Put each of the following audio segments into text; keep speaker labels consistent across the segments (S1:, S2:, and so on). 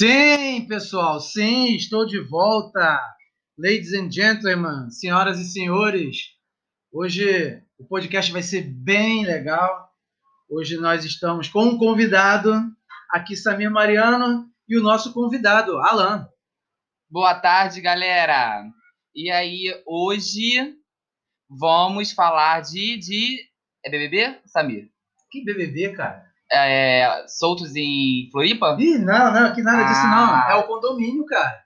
S1: Sim, pessoal, sim, estou de volta. Ladies and gentlemen, senhoras e senhores, hoje o podcast vai ser bem legal. Hoje nós estamos com um convidado, aqui Samir Mariano, e o nosso convidado, Alan.
S2: Boa tarde, galera. E aí, hoje vamos falar de, de... É BBB, Samir?
S1: Que BBB, cara?
S2: É, soltos em Floripa?
S1: Ih, não, não, que nada disso não.
S2: Ah.
S1: É o condomínio, cara.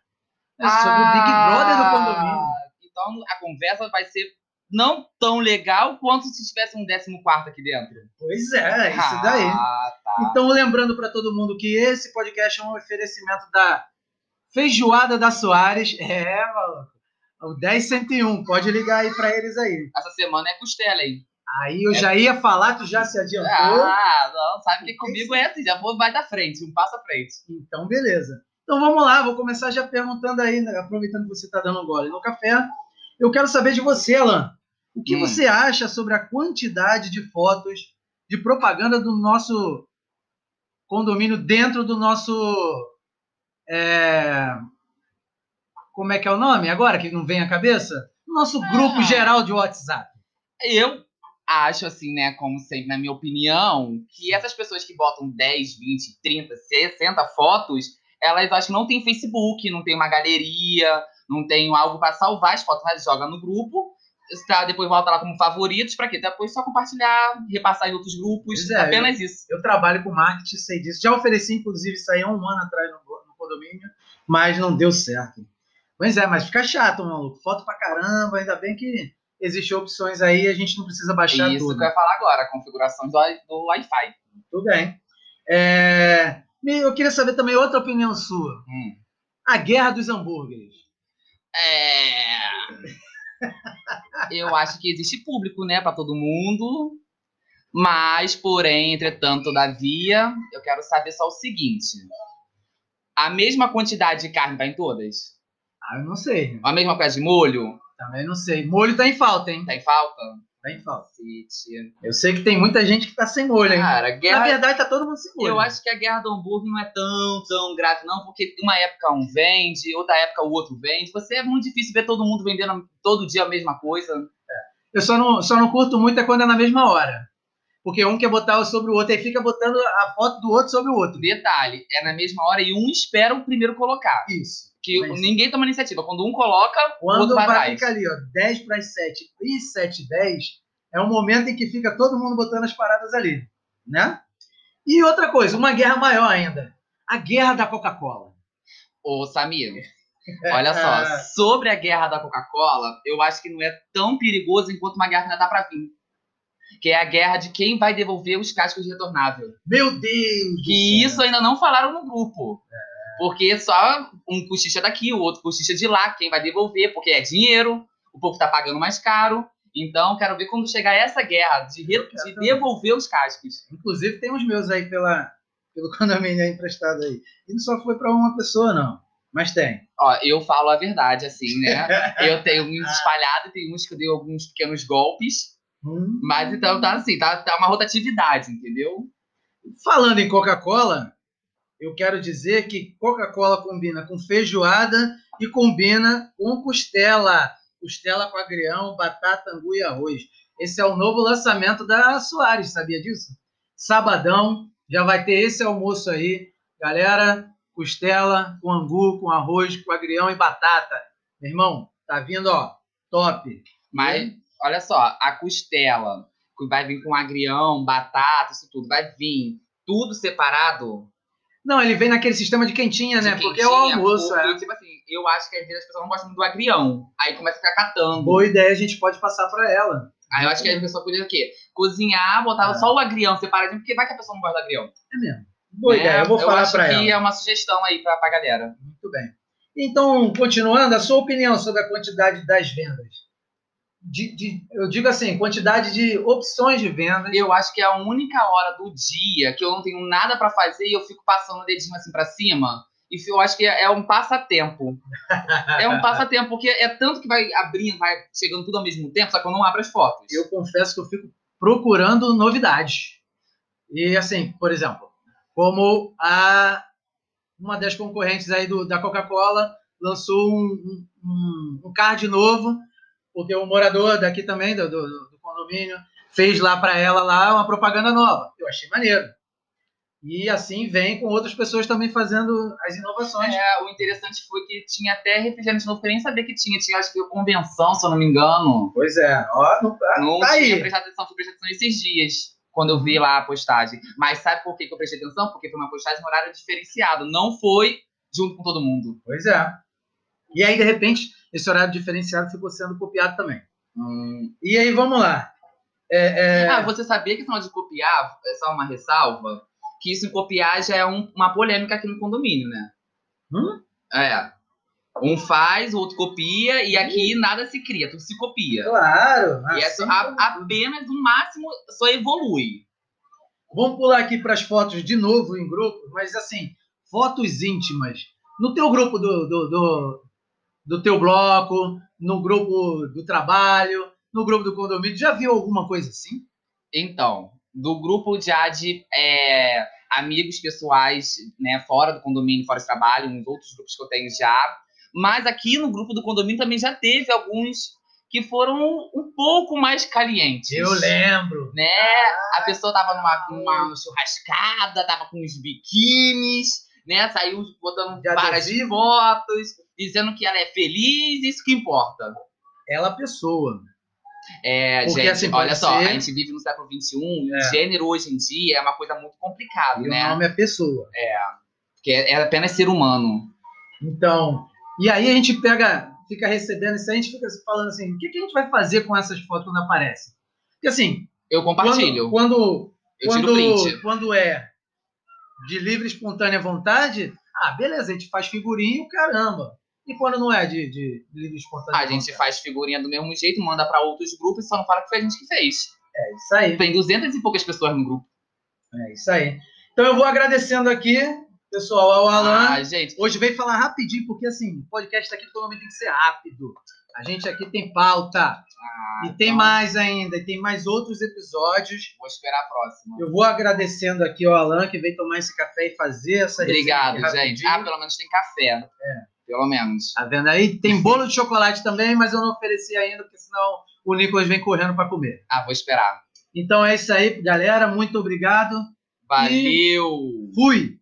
S1: É sobre o Big Brother do condomínio.
S2: Então a conversa vai ser não tão legal quanto se tivesse um 14 aqui dentro.
S1: Pois é, é isso daí.
S2: Ah, tá.
S1: Então, lembrando para todo mundo que esse podcast é um oferecimento da Feijoada da Soares. É, maluco. O 10101. Pode ligar aí para eles aí.
S2: Essa semana é costela, hein?
S1: Aí eu já ia falar, tu já se adiantou.
S2: Ah, não, sabe que comigo é assim, já vou vai da frente, um passo à frente.
S1: Então, beleza. Então vamos lá, vou começar já perguntando aí, né, aproveitando que você está dando um gole no café. Eu quero saber de você, Alan. O que
S2: Hum.
S1: você acha sobre a quantidade de fotos de propaganda do nosso condomínio dentro do nosso. é, como é que é o nome agora, que não vem à cabeça? Nosso grupo
S2: Ah.
S1: geral de WhatsApp.
S2: Eu acho, assim, né, como sempre, na minha opinião, que essas pessoas que botam 10, 20, 30, 60 fotos, elas acho que não tem Facebook, não tem uma galeria, não tem algo para salvar as fotos, mas joga no grupo, pra depois volta lá como favoritos, pra quê? Depois só compartilhar, repassar em outros grupos,
S1: é,
S2: apenas isso.
S1: Eu trabalho com marketing, sei disso. Já ofereci, inclusive, isso aí há um ano atrás no, no condomínio, mas não deu certo. Pois é, mas fica chato, maluco. Foto pra caramba, ainda bem que existem opções aí, a gente não precisa baixar
S2: isso
S1: tudo.
S2: que eu ia falar agora, a configuração do, do Wi-Fi.
S1: Tudo bem. É, Eu queria saber também outra opinião sua.
S2: Hum.
S1: A guerra dos hambúrgueres.
S2: É. Eu acho que existe público, né, pra todo mundo. Mas, porém, entretanto, todavia, eu quero saber só o seguinte: a mesma quantidade de carne vai em todas?
S1: Ah, eu não sei.
S2: A mesma quantidade de molho?
S1: Também não sei. Molho tá em falta, hein?
S2: Tá em falta?
S1: Tá em falta. Eu sei que tem muita gente que tá sem molho, hein?
S2: Cara,
S1: Na
S2: guerra.
S1: verdade, tá todo mundo sem molho.
S2: Eu acho que a guerra do hambúrguer não é tão, tão grave, não, porque uma época um vende, outra época o outro vende. Você é muito difícil ver todo mundo vendendo todo dia a mesma coisa.
S1: Eu só não, só não curto muito é quando é na mesma hora. Porque um quer botar sobre o outro, aí fica botando a foto do outro sobre o outro.
S2: Detalhe, é na mesma hora e um espera o primeiro colocar.
S1: Isso.
S2: Que
S1: Mas-
S2: ninguém toma iniciativa. Quando um coloca, o
S1: Quando
S2: outro vai
S1: vai ficar ali, ó, 10 para as 7 e 7 e 10, é o momento em que fica todo mundo botando as paradas ali, né? E outra coisa, uma guerra maior ainda. A guerra da Coca-Cola.
S2: Ô, Samir, olha só. Sobre a guerra da Coca-Cola, eu acho que não é tão perigoso enquanto uma guerra ainda dá pra vir. Que é a guerra de quem vai devolver os cascos retornáveis.
S1: Meu Deus!
S2: Que isso ainda não falaram no grupo. Porque só um cochicha daqui, o outro cochicha de lá, quem vai devolver, porque é dinheiro, o povo tá pagando mais caro. Então, quero ver quando chegar essa guerra de, re- de devolver os cascos.
S1: Inclusive, tem os meus aí pela, pelo condomínio emprestado aí. E não só foi para uma pessoa, não. Mas tem.
S2: Ó, eu falo a verdade, assim, né? Eu tenho uns espalhados, tem uns que eu dei alguns pequenos golpes.
S1: Hum.
S2: Mas então tá assim, tá, tá uma rotatividade, entendeu?
S1: Falando em Coca-Cola, eu quero dizer que Coca-Cola combina com feijoada e combina com costela. Costela com agrião, batata, angu e arroz. Esse é o novo lançamento da Soares, sabia disso? Sabadão, já vai ter esse almoço aí. Galera, costela com angu, com arroz, com agrião e batata. Meu irmão, tá vindo, ó, top.
S2: Mas, olha só, a costela, que vai vir com agrião, batata, isso tudo, vai vir tudo separado.
S1: Não, ele vem naquele sistema de quentinha,
S2: de
S1: né? Porque é o
S2: quentinha,
S1: almoço,
S2: porque,
S1: é.
S2: Tipo assim, eu acho que às vezes as pessoas não gostam muito do agrião. Aí começa a ficar catando.
S1: Boa ideia, a gente pode passar para ela.
S2: Aí eu acho que a pessoa podia o quê? Cozinhar, botava
S1: É.
S2: só o agrião separadinho, porque vai que a pessoa não gosta do agrião.
S1: É mesmo. Boa
S2: né?
S1: ideia, eu vou falar
S2: acho
S1: para
S2: que
S1: ela.
S2: é uma sugestão aí pra, pra galera.
S1: Muito bem. Então, continuando, a sua opinião sobre a quantidade das vendas? De, de- eu digo assim, quantidade de opções de vendas.
S2: Eu acho que é a única hora do dia que eu não tenho nada pra fazer e eu fico passando o dedinho assim pra cima. E eu acho que é é um passatempo. É um passatempo, porque é tanto que vai abrindo, vai chegando tudo ao mesmo tempo, só que eu não abro as fotos.
S1: Eu confesso que eu fico procurando novidades. E assim, por exemplo, como a uma das concorrentes aí do, da Coca-Cola lançou um, um, um, card novo, porque o morador daqui também, do, do, do condomínio, fez lá para ela lá uma propaganda nova. Eu achei maneiro. E assim vem com outras pessoas também fazendo as inovações.
S2: É, o interessante foi que tinha até refrigerante novo, que eu nem sabia que tinha. Tinha, acho que, convenção, se eu não me engano.
S1: Pois é, ó, não, tá,
S2: não
S1: tá
S2: tinha
S1: aí.
S2: prestado atenção, fui prestar atenção esses dias, quando eu vi lá a postagem. Mas sabe por que, que eu prestei atenção? Porque foi uma postagem no horário diferenciado, não foi junto com todo mundo.
S1: Pois é. E aí, de repente, esse horário diferenciado ficou sendo copiado também.
S2: Hum.
S1: E aí, vamos lá. É, é,
S2: Ah, você sabia que negócio de copiar, é só uma ressalva, que isso em copiar já é um- uma polêmica aqui no condomínio, né?
S1: Hum?
S2: É. Um faz, o outro copia, e aqui nada se cria, tudo se copia.
S1: Claro.
S2: E é
S1: assim
S2: só- a- apenas o máximo só evolui.
S1: Vamos pular aqui para as fotos de novo em grupo, mas assim, fotos íntimas. No teu grupo do, do, do, do teu bloco, no grupo do trabalho, no grupo do condomínio, já viu alguma coisa assim?
S2: Então, do grupo já de é, amigos pessoais, né, fora do condomínio, fora do trabalho, uns outros grupos que eu tenho já. Mas aqui no grupo do condomínio também já teve alguns que foram um pouco mais calientes.
S1: lembro.
S2: né? A pessoa tava numa, numa churrascada, tava com os biquínis, né? Saiu botando
S1: De
S2: várias fotos, dizendo que ela é feliz, isso que importa.
S1: Ela pessoa.
S2: É,
S1: Porque,
S2: gente,
S1: assim,
S2: olha só,
S1: ser-
S2: a gente vive no século XXI,
S1: É.
S2: gênero hoje em dia é uma coisa muito complicada,
S1: E o
S2: né?
S1: nome é pessoa.
S2: Porque é, é apenas ser humano.
S1: Então, e aí a gente pega, fica recebendo isso a gente fica falando assim, o que, que a gente vai fazer com essas fotos quando aparecem? Porque assim,
S2: Eu compartilho,
S1: quando, quando,
S2: eu tiro
S1: quando,
S2: print.
S1: quando é de livre, espontânea vontade, ah, beleza, a gente faz figurinha, caramba. E quando não é de, de livre, espontânea
S2: A gente faz figurinha do mesmo jeito, manda pra outros grupos e só não fala que foi a gente que fez.
S1: É isso aí,
S2: Tem duzentas e poucas pessoas no grupo.
S1: é isso aí. Então eu vou agradecendo aqui, pessoal, ao Alan.
S2: Ah, gente,
S1: Hoje veio falar rapidinho, porque assim, o podcast aqui todo mundo tem que ser rápido. A gente aqui tem pauta.
S2: ah,
S1: E tem
S2: então,
S1: mais ainda, e tem mais outros episódios.
S2: Vou esperar a próxima.
S1: Eu vou agradecendo aqui ao Alan que veio tomar esse café e fazer essa
S2: Obrigado, gente. Ah, pelo menos tem café. É. Pelo menos.
S1: Tá vendo aí? Tem bolo de chocolate também, mas eu não ofereci ainda, porque senão o Nicolas vem correndo para comer.
S2: Ah, vou esperar.
S1: Então é isso aí, galera. Muito obrigado.
S2: Valeu!
S1: Fui!